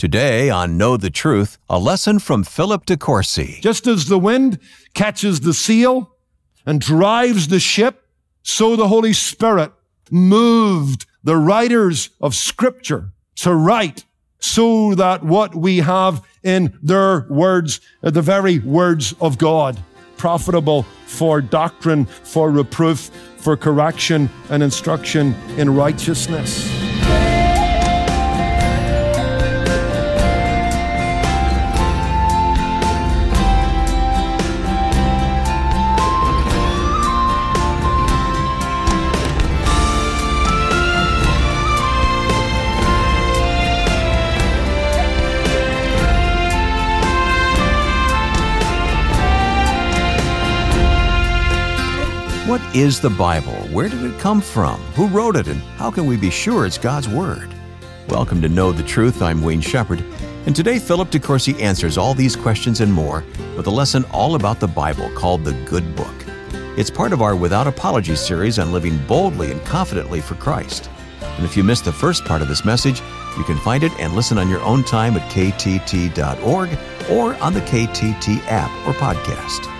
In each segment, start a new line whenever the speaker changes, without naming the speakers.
Today on Know the Truth, a lesson from Philip de Courcy.
Just as the wind catches the seal and drives the ship, so the Holy Spirit moved the writers of Scripture to write so that what we have in their words are the very words of God, profitable for doctrine, for reproof, for correction and instruction in righteousness.
What is the Bible? Where did it come from? Who wrote it? And how can we be sure it's God's Word? Welcome to Know the Truth. I'm Wayne Shepherd. And today, Philip de Courcy answers all these questions and more with a lesson all about the Bible called The Good Book. It's part of our Without Apology series on living boldly and confidently for Christ. And if you missed the first part of this message, you can find it and listen on your own time at ktt.org or on the KTT app or podcast.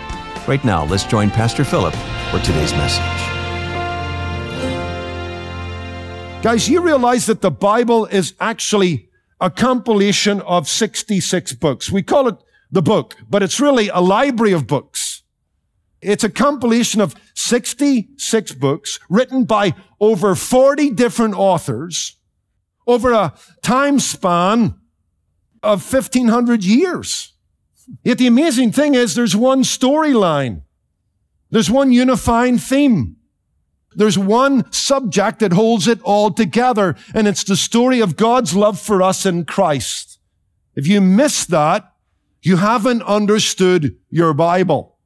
Right now, let's join Pastor Philip for today's message.
Guys, you realize that the Bible is actually a compilation of 66 books. We call it the book, but it's really a library of books. It's a compilation of 66 books written by over 40 different authors over a time span of 1500 years. Yet the amazing thing is there's one storyline. There's one unifying theme. There's one subject that holds it all together, and it's the story of God's love for us in Christ. If you miss that, you haven't understood your Bible.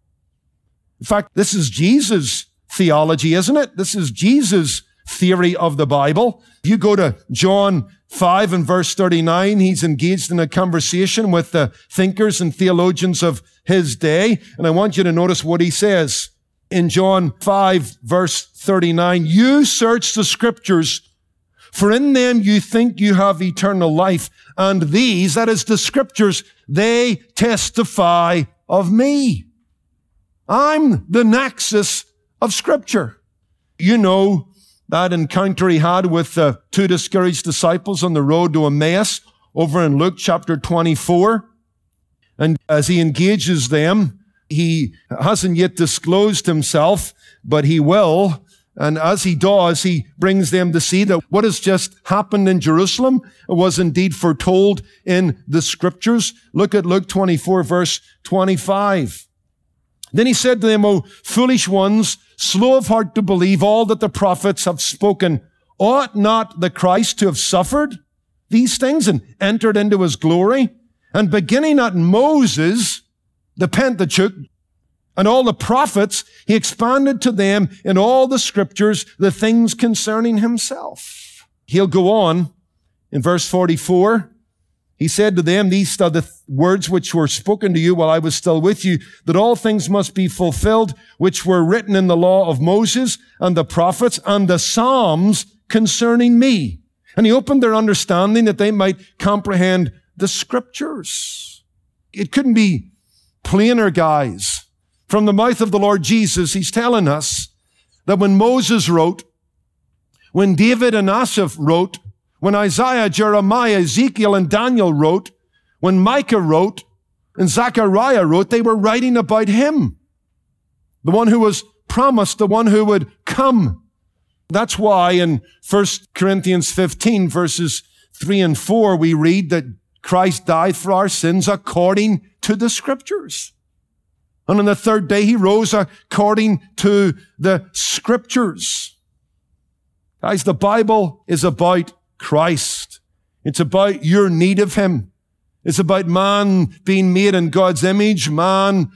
In fact, this is Jesus' theology, isn't it? This is Jesus' theory of the Bible. If you go to John 5 and verse 39, he's engaged in a conversation with the thinkers and theologians of his day. And I want you to notice what he says in John 5 verse 39. You search the scriptures for in them you think you have eternal life. And these, that is the scriptures, they testify of me. I'm the nexus of scripture. You know, that encounter he had with the two discouraged disciples on the road to Emmaus over in Luke chapter 24. And as he engages them, he hasn't yet disclosed himself, but he will. And as he does, he brings them to see that what has just happened in Jerusalem was indeed foretold in the scriptures. Look at Luke 24 verse 25. Then he said to them, O foolish ones, slow of heart to believe all that the prophets have spoken. Ought not the Christ to have suffered these things and entered into his glory? And beginning at Moses, the Pentateuch, and all the prophets, he expanded to them in all the scriptures the things concerning himself. He'll go on in verse 44. He said to them, these are the words which were spoken to you while I was still with you, that all things must be fulfilled, which were written in the law of Moses and the prophets and the Psalms concerning me. And he opened their understanding that they might comprehend the scriptures. It couldn't be plainer, guys. From the mouth of the Lord Jesus, he's telling us that when Moses wrote, when David and Asaph wrote, when Isaiah, Jeremiah, Ezekiel, and Daniel wrote, when Micah wrote, and Zechariah wrote, they were writing about him. The one who was promised, the one who would come. That's why in 1 Corinthians 15 verses 3 and 4, we read that Christ died for our sins according to the scriptures. And on the third day, he rose according to the scriptures. Guys, the Bible is about Christ. It's about your need of Him. It's about man being made in God's image, man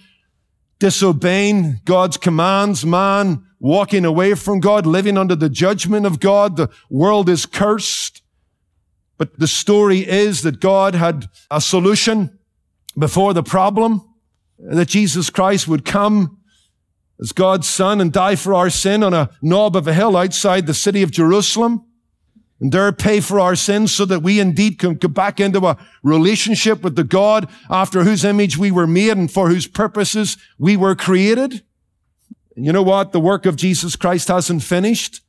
disobeying God's commands, man walking away from God, living under the judgment of God. The world is cursed. But the story is that God had a solution before the problem, that Jesus Christ would come as God's son and die for our sin on a knob of a hill outside the city of Jerusalem. And there pay for our sins so that we indeed can get back into a relationship with the God after whose image we were made and for whose purposes we were created. And you know what? The work of Jesus Christ hasn't finished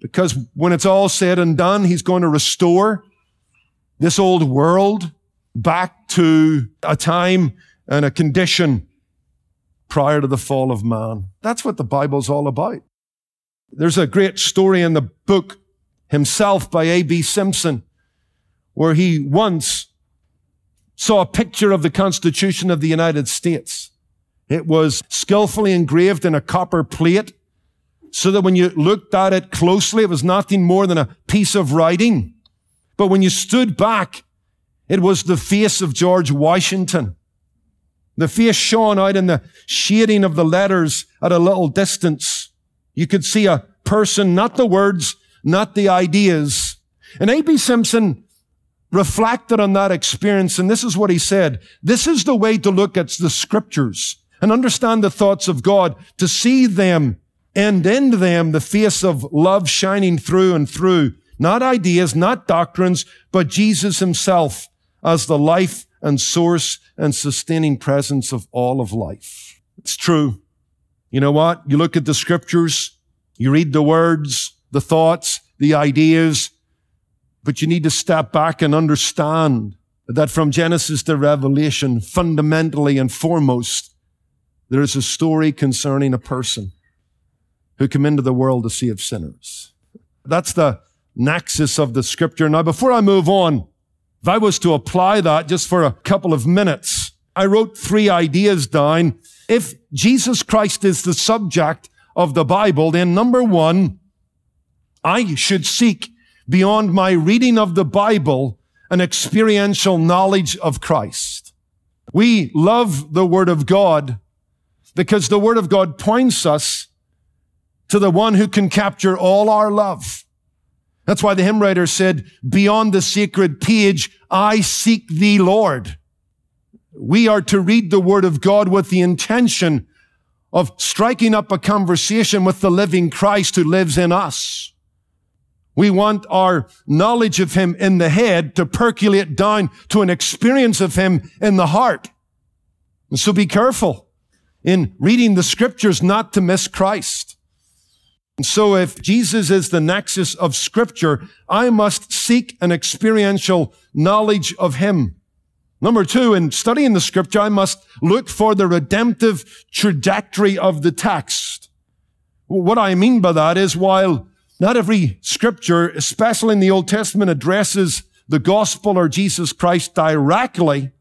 because when it's all said and done, he's going to restore this old world back to a time and a condition prior to the fall of man. That's what the Bible's all about. There's a great story in the book himself by A.B. Simpson where he once saw a picture of the Constitution of the United States. It was skillfully engraved in a copper plate so that when you looked at it closely, it was nothing more than a piece of writing. But when you stood back, it was the face of George Washington. The face shone out in the shading of the letters at a little distance. You could see a person, not the words, not the ideas. And A.B. Simpson reflected on that experience, and this is what he said. This is the way to look at the scriptures and understand the thoughts of God, to see them and in them the face of love shining through and through. Not ideas, not doctrines, but Jesus himself as the life and source and sustaining presence of all of life. It's true. You know what? You look at the scriptures, you read the words, the thoughts, the ideas, but you need to step back and understand that from Genesis to Revelation, fundamentally and foremost, there is a story concerning a person who came into the world to save sinners. That's the nexus of the scripture. Now, before I move on, if I was to apply that just for a couple of minutes, I wrote three ideas down. If Jesus Christ is the subject of the Bible, then number one, I should seek beyond my reading of the Bible an experiential knowledge of Christ. We love the Word of God because the Word of God points us to the one who can capture all our love. That's why the hymn writer said, beyond the sacred page, I seek thee, Lord. We are to read the word of God with the intention of striking up a conversation with the living Christ who lives in us. We want our knowledge of him in the head to percolate down to an experience of him in the heart. And so be careful in reading the scriptures not to miss Christ. And so if Jesus is the nexus of scripture, I must seek an experiential knowledge of him. Number two, in studying the scripture, I must look for the redemptive trajectory of the text. What I mean by that is while not every scripture, especially in the Old Testament, addresses the gospel or Jesus Christ directly,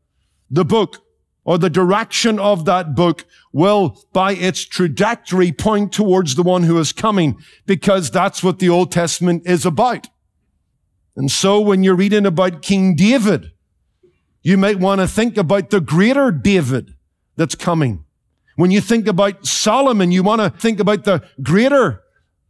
the book or the direction of that book will, by its trajectory, point towards the one who is coming, because that's what the Old Testament is about. And so when you're reading about King David, you might want to think about the greater David that's coming. When you think about Solomon, you want to think about the greater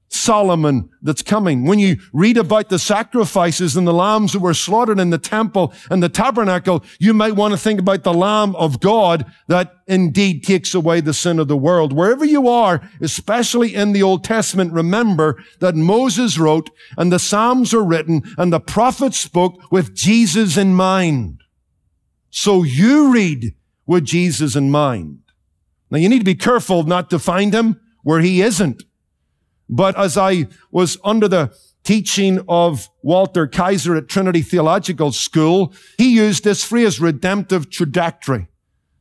Solomon that's coming. When you read about the sacrifices and the lambs that were slaughtered in the temple and the tabernacle, you might want to think about the Lamb of God that indeed takes away the sin of the world. Wherever you are, especially in the Old Testament, remember that Moses wrote and the Psalms are written and the prophets spoke with Jesus in mind. So you read with Jesus in mind. Now you need to be careful not to find him where he isn't. But as I was under the teaching of Walter Kaiser at Trinity Theological School, he used this phrase, redemptive trajectory.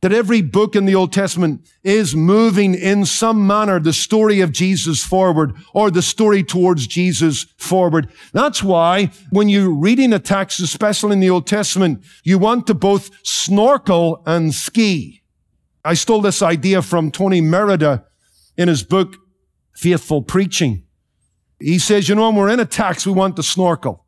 That every book in the Old Testament is moving in some manner the story of Jesus forward or the story towards Jesus forward. That's why when you're reading a text, especially in the Old Testament, you want to both snorkel and ski. I stole this idea from Tony Merida in his book, faithful preaching. He says, you know, when we're in a text, we want to snorkel.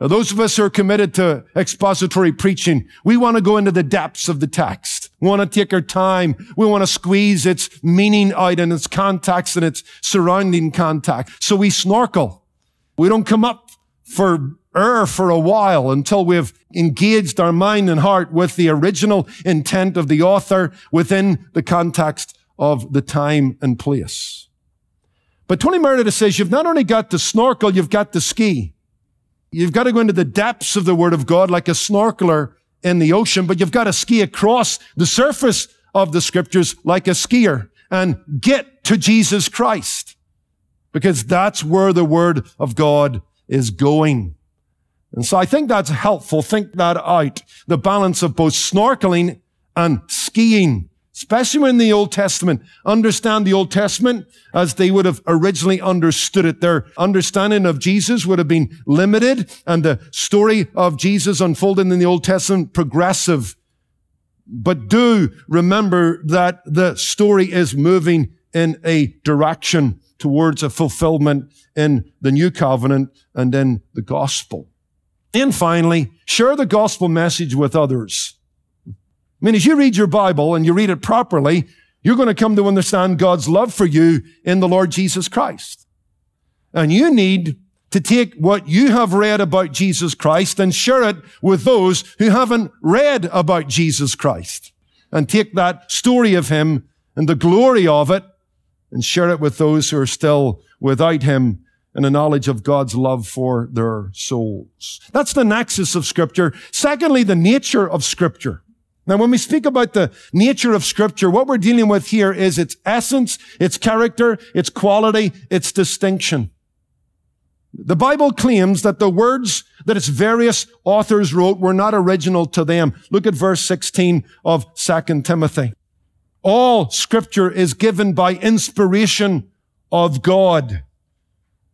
Those of us who are committed to expository preaching, we want to go into the depths of the text. We want to take our time. We want to squeeze its meaning out and its context and its surrounding context. So we snorkel. We don't come up for air for a while until we've engaged our mind and heart with the original intent of the author within the context of the time and place. But Tony Merida says you've not only got to snorkel, you've got to ski. You've got to go into the depths of the Word of God like a snorkeler in the ocean, but you've got to ski across the surface of the scriptures like a skier and get to Jesus Christ because that's where the Word of God is going. And so I think that's helpful. Think that out. The balance of both snorkeling and skiing especially in the Old Testament, understand the Old Testament as they would have originally understood it. Their understanding of Jesus would have been limited and the story of Jesus unfolding in the Old Testament progressive. But do remember that the story is moving in a direction towards a fulfillment in the new covenant and in the gospel. And finally, share the gospel message with others. I mean, as you read your Bible and you read it properly, you're going to come to understand God's love for you in the Lord Jesus Christ. And you need to take what you have read about Jesus Christ and share it with those who haven't read about Jesus Christ. And take that story of Him and the glory of it and share it with those who are still without Him and a knowledge of God's love for their souls. That's the nexus of Scripture. Secondly, the nature of Scripture. Now, when we speak about the nature of scripture, what we're dealing with here is its essence, its character, its quality, its distinction. The Bible claims that the words that its various authors wrote were not original to them. Look at verse 16 of 2 Timothy. All scripture is given by inspiration of God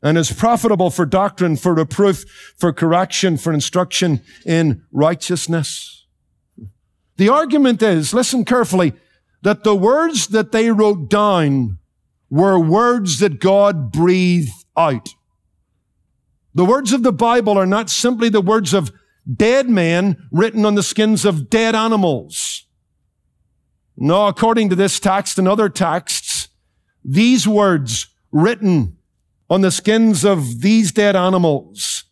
and is profitable for doctrine, for reproof, for correction, for instruction in righteousness. The argument is, listen carefully, that the words that they wrote down were words that God breathed out. The words of the Bible are not simply the words of dead men written on the skins of dead animals. No, according to this text and other texts, these words written on the skins of these dead animals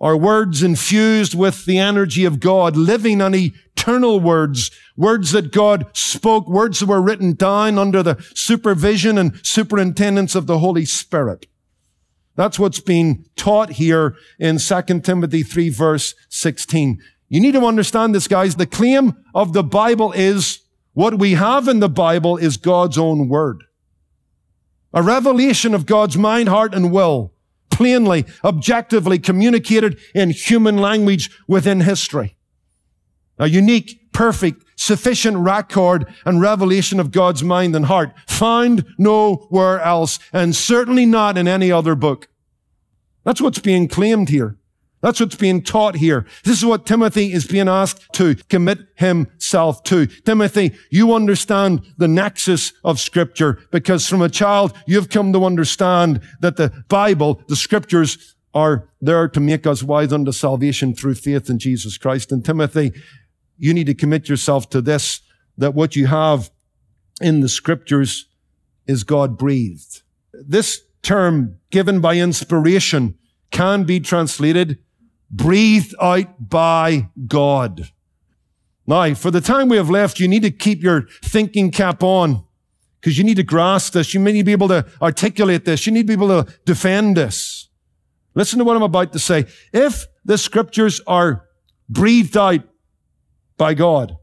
are words infused with the energy of God, living and eternal words, words that God spoke, words that were written down under the supervision and superintendence of the Holy Spirit. That's what's being taught here in 2 Timothy 3 verse 16. You need to understand this, guys. The claim of the Bible is what we have in the Bible is God's own word. A revelation of God's mind, heart, and will plainly, objectively communicated in human language within history. A unique, perfect, sufficient record and revelation of God's mind and heart found nowhere else and certainly not in any other book. That's what's being claimed here. That's what's being taught here. This is what Timothy is being asked to commit himself to. Timothy, you understand the nexus of scripture because from a child you've come to understand that the Bible, the scriptures are there to make us wise unto salvation through faith in Jesus Christ. And Timothy, you need to commit yourself to this, that what you have in the scriptures is God breathed. This term given by inspiration can be translated breathed out by God. Now, for the time we have left, you need to keep your thinking cap on because you need to grasp this. You need to be able to articulate this. You need to be able to defend this. Listen to what I'm about to say. If the scriptures are breathed out by God,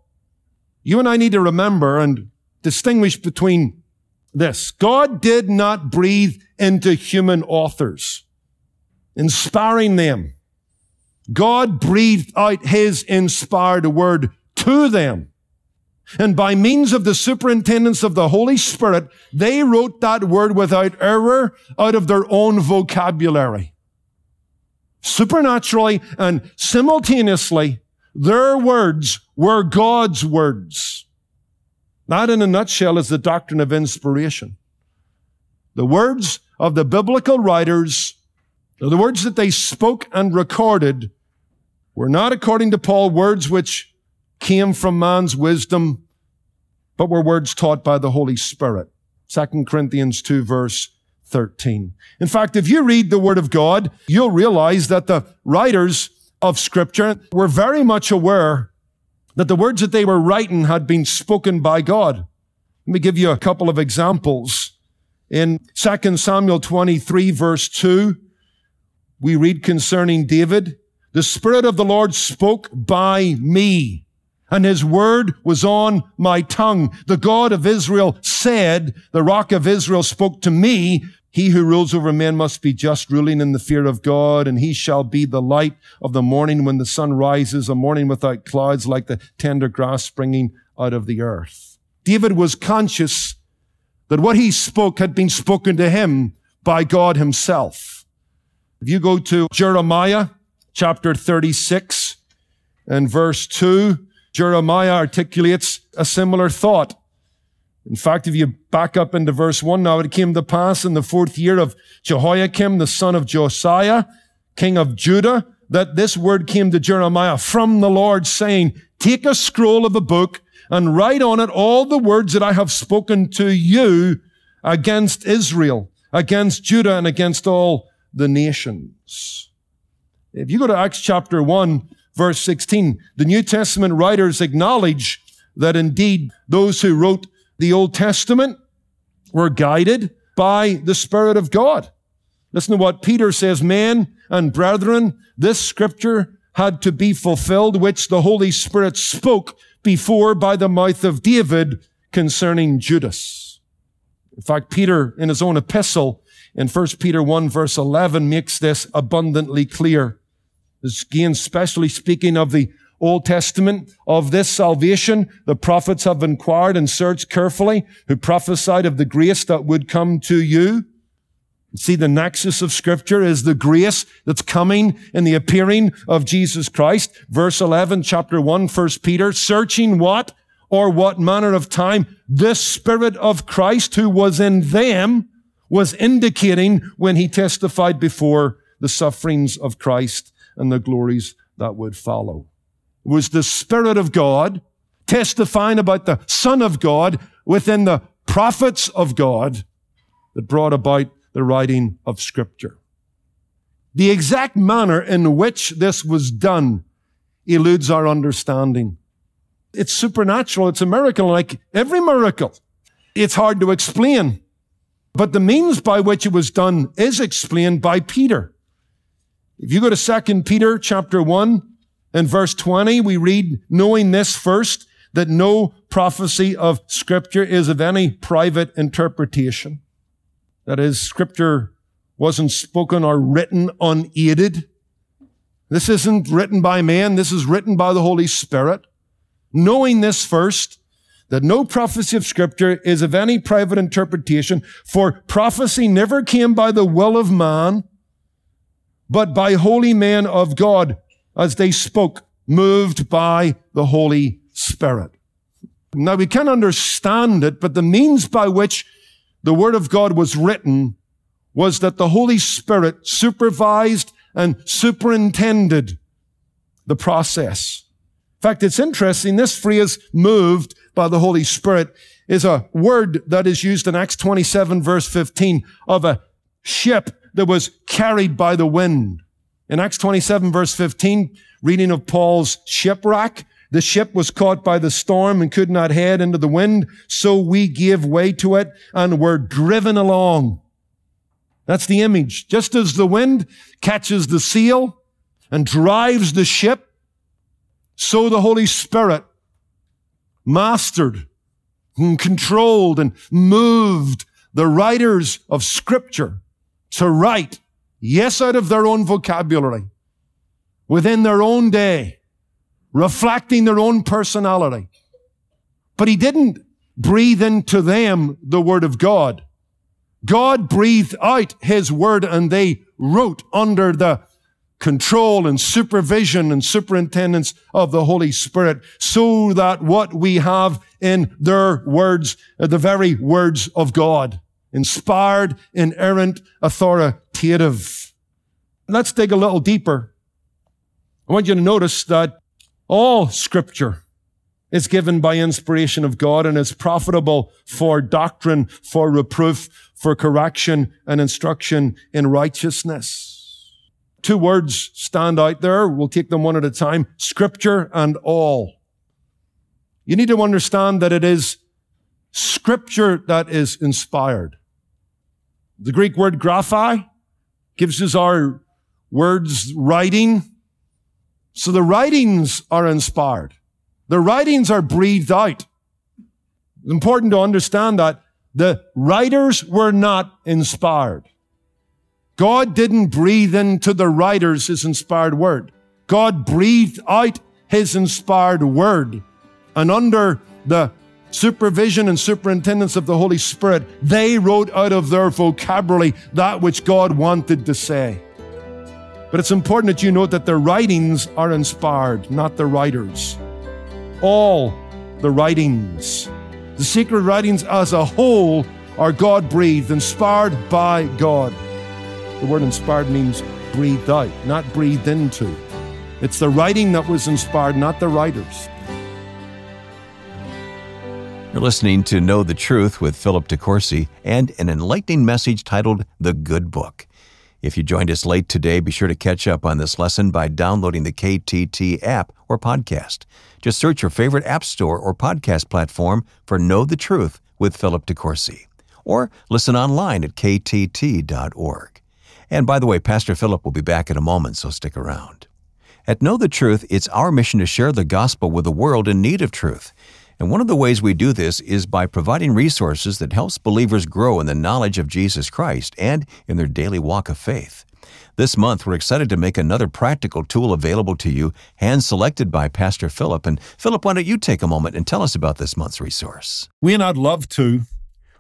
you and I need to remember and distinguish between this. God did not breathe into human authors, inspiring them God breathed out his inspired word to them. And by means of the superintendence of the Holy Spirit, they wrote that word without error out of their own vocabulary. Supernaturally and simultaneously, their words were God's words. That in a nutshell is the doctrine of inspiration. The words of the biblical writers, the words that they spoke and recorded were not, according to Paul, words which came from man's wisdom, but were words taught by the Holy Spirit. 2 Corinthians 2 verse 13. In fact, if you read the Word of God, you'll realize that the writers of Scripture were very much aware that the words that they were writing had been spoken by God. Let me give you a couple of examples. In 2 Samuel 23 verse 2, we read concerning David, the Spirit of the Lord spoke by me, and his word was on my tongue. The God of Israel said, the rock of Israel spoke to me, he who rules over men must be just, ruling in the fear of God, and he shall be the light of the morning when the sun rises, a morning without clouds, like the tender grass springing out of the earth. David was conscious that what he spoke had been spoken to him by God himself. If you go to Jeremiah chapter 36 and verse 2, Jeremiah articulates a similar thought. In fact, if you back up into verse 1, now it came to pass in the fourth year of Jehoiakim, the son of Josiah, king of Judah, that this word came to Jeremiah from the Lord saying, take a scroll of a book and write on it all the words that I have spoken to you against Israel, against Judah, and against all the nations. If you go to Acts chapter 1, verse 16, the New Testament writers acknowledge that indeed those who wrote the Old Testament were guided by the Spirit of God. Listen to what Peter says, men and brethren, this scripture had to be fulfilled, which the Holy Spirit spoke before by the mouth of David concerning Judas. In fact, Peter, in his own epistle, in 1 Peter 1 verse 11, makes this abundantly clear. Again, especially speaking of the Old Testament of this salvation, the prophets have inquired and searched carefully, who prophesied of the grace that would come to you. See, the nexus of scripture is the grace that's coming in the appearing of Jesus Christ. Verse 11, chapter 1, 1 Peter, searching what or what manner of time this Spirit of Christ who was in them was indicating when he testified before the sufferings of Christ and the glories that would follow. It was the Spirit of God testifying about the Son of God within the prophets of God that brought about the writing of scripture. The exact manner in which this was done eludes our understanding. It's supernatural. It's a miracle like every miracle. It's hard to explain. But the means by which it was done is explained by Peter. If you go to 2 Peter chapter 1 and verse 20, we read, knowing this first, that no prophecy of scripture is of any private interpretation. That is, scripture wasn't spoken or written unaided. This isn't written by man. This is written by the Holy Spirit. Knowing this first, that no prophecy of scripture is of any private interpretation, for prophecy never came by the will of man, but by holy men of God as they spoke, moved by the Holy Spirit. Now we can understand it, but the means by which the Word of God was written was that the Holy Spirit supervised and superintended the process. In fact, it's interesting. This phrase, moved by the Holy Spirit, is a word that is used in Acts 27 verse 15 of a ship that was carried by the wind. In Acts 27 verse 15, reading of Paul's shipwreck, the ship was caught by the storm and could not head into the wind, so we gave way to it and were driven along. That's the image. Just as the wind catches the seal and drives the ship, so the Holy Spirit mastered and controlled and moved the writers of scripture to write, yes, out of their own vocabulary, within their own day, reflecting their own personality. But he didn't breathe into them the word of God. God breathed out his word and they wrote under the control and supervision and superintendence of the Holy Spirit so that what we have in their words are the very words of God. Inspired, inerrant, authoritative. Let's dig a little deeper. I want you to notice that all scripture is given by inspiration of God and is profitable for doctrine, for reproof, for correction and instruction in righteousness. Two words stand out there. We'll take them one at a time. Scripture and all. You need to understand that it is scripture that is inspired.
The Greek word graphi gives us our words writing. So the writings are inspired. The writings are breathed out. It's important to understand that the writers were not inspired. God didn't breathe into the writers his inspired word. God breathed out his inspired word. And under the supervision and superintendence of the Holy Spirit, they wrote out of their vocabulary that which God wanted to say. But it's important that you note that the writings are inspired, not the writers. All the writings, the secret writings as a whole, are God breathed, inspired by God. The word inspired means breathed out, not breathed into. It's the writing that was inspired, not the writers.
You're listening to Know the Truth with Philip De Courcy and an enlightening message titled The Good Book. If you joined us late today, be sure to catch up on this lesson by downloading the KTT app or podcast. Just search your favorite app store or podcast platform for Know the Truth with Philip De Courcy. Or listen online at ktt.org. And by the way, Pastor Philip will be back in a moment, so stick around. At Know the Truth, it's our mission to share the gospel with a world in need of truth. And one of the ways we do this is by providing resources that helps believers grow in the knowledge of Jesus Christ and in their daily walk of faith. This month, we're excited to make another practical tool available to you, hand selected by Pastor Philip. And Philip, why don't you take a moment and tell us about this month's resource?
We and I'd love to.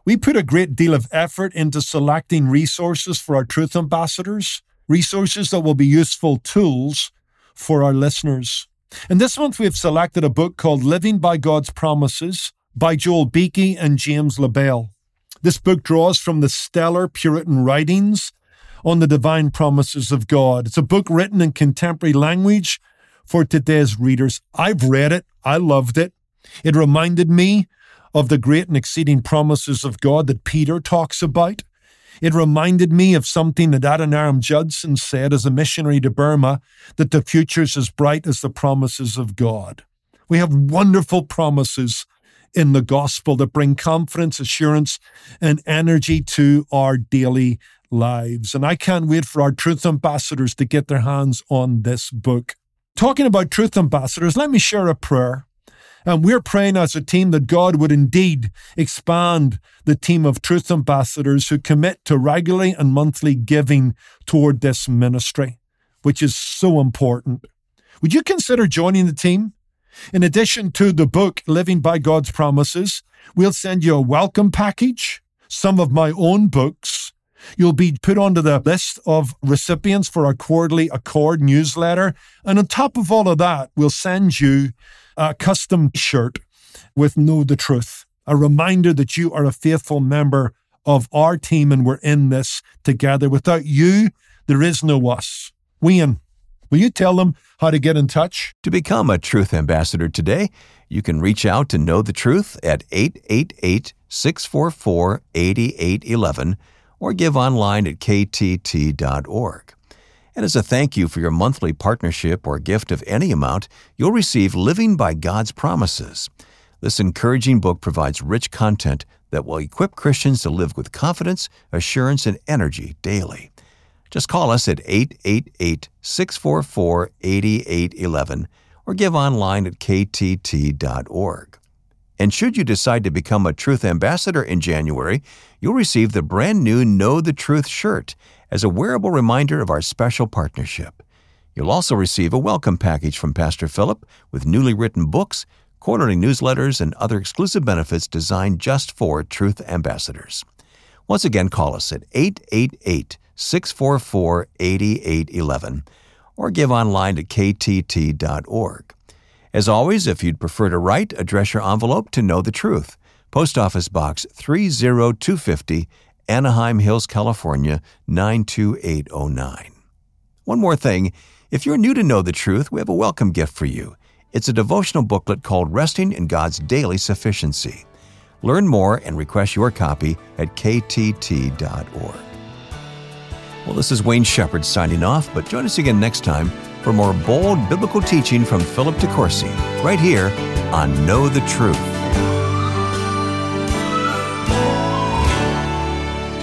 We put a great deal of effort into selecting resources for our truth ambassadors, resources that will be useful tools for our listeners. And this month we have selected a book called Living by God's Promises by Joel Beeke and James LaBelle. This book draws from the stellar Puritan writings on the divine promises of God. It's a book written in contemporary language for today's readers. I've read it. I loved it. It reminded me of the great and exceeding promises of God that Peter talks about. It reminded me of something that Adoniram Judson said as a missionary to Burma that the future's as bright as the promises of God. We have wonderful promises in the gospel that bring confidence, assurance, and energy to our daily lives. And I can't wait for our truth ambassadors to get their hands on this book. Talking about truth ambassadors, let me share a prayer and we're praying as a team that God would indeed expand the team of truth ambassadors who commit to regularly and monthly giving toward this ministry, which is so important. Would you consider joining the team? In addition to the book, Living by God's Promises, we'll send you a welcome package, some of my own books. You'll be put onto the list of recipients for our quarterly Accord newsletter. And on top of all of that, we'll send you a custom shirt with Know the Truth, a reminder that you are a faithful member of our team and we're in this together. Without you, there is no us. Wayne, will you tell them how to get in touch?
To become a Truth Ambassador today, you can reach out to Know the Truth at 888 644 8811 or give online at ktt.org. And as a thank you for your monthly partnership or gift of any amount, you'll receive Living by God's Promises. This encouraging book provides rich content that will equip Christians to live with confidence, assurance, and energy daily. Just call us at 888 644 8811 or give online at ktt.org. And should you decide to become a Truth Ambassador in January, you'll receive the brand new Know the Truth shirt as a wearable reminder of our special partnership. You'll also receive a welcome package from Pastor Philip with newly written books, quarterly newsletters, and other exclusive benefits designed just for Truth Ambassadors. Once again, call us at 888 644 8811 or give online at ktt.org. As always, if you'd prefer to write, address your envelope to Know the Truth. Post Office Box 30250, Anaheim Hills, California 92809. One more thing if you're new to Know the Truth, we have a welcome gift for you. It's a devotional booklet called Resting in God's Daily Sufficiency. Learn more and request your copy at ktt.org. Well, this is Wayne Shepherd signing off, but join us again next time for more bold biblical teaching from Philip De Courcy, right here on Know the Truth.